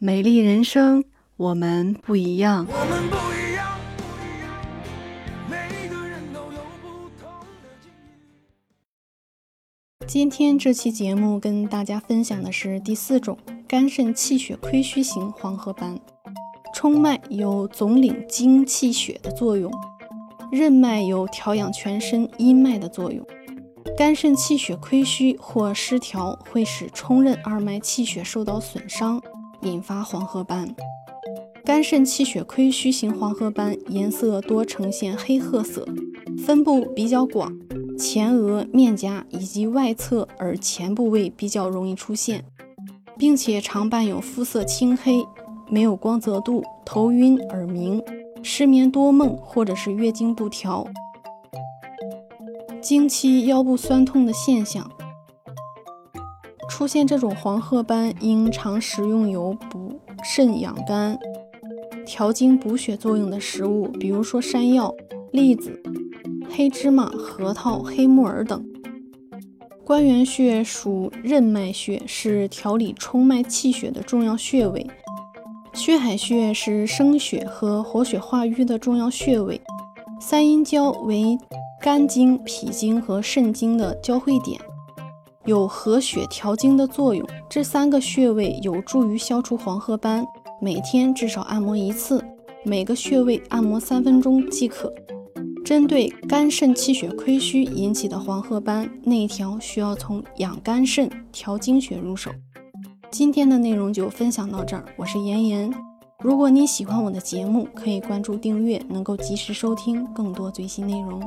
美丽人生，我们不一样。我们不一样，不一样，每个人都有不同的境遇。今天这期节目跟大家分享的是第四种肝肾气血亏虚型黄褐斑。冲脉有总领精气血的作用，任脉有调养全身阴脉的作用。肝肾气血亏虚或失调，会使冲任二脉气血受到损伤。引发黄褐斑，肝肾气血亏虚型黄褐斑颜色多呈现黑褐色，分布比较广，前额、面颊以及外侧耳前部位比较容易出现，并且常伴有肤色青黑、没有光泽度、头晕、耳鸣、失眠多梦或者是月经不调、经期腰部酸痛的现象。出现这种黄褐斑，应常食用有补肾养肝、调经补血作用的食物，比如说山药、栗子、黑芝麻、核桃、黑木耳等。关元穴属任脉穴，是调理冲脉气血的重要穴位。血海穴是生血和活血化瘀的重要穴位。三阴交为肝经、脾经和肾经的交汇点。有和血调经的作用，这三个穴位有助于消除黄褐斑。每天至少按摩一次，每个穴位按摩三分钟即可。针对肝肾气血亏虚引起的黄褐斑，内调需要从养肝肾、调经血入手。今天的内容就分享到这儿，我是妍妍。如果你喜欢我的节目，可以关注订阅，能够及时收听更多最新内容。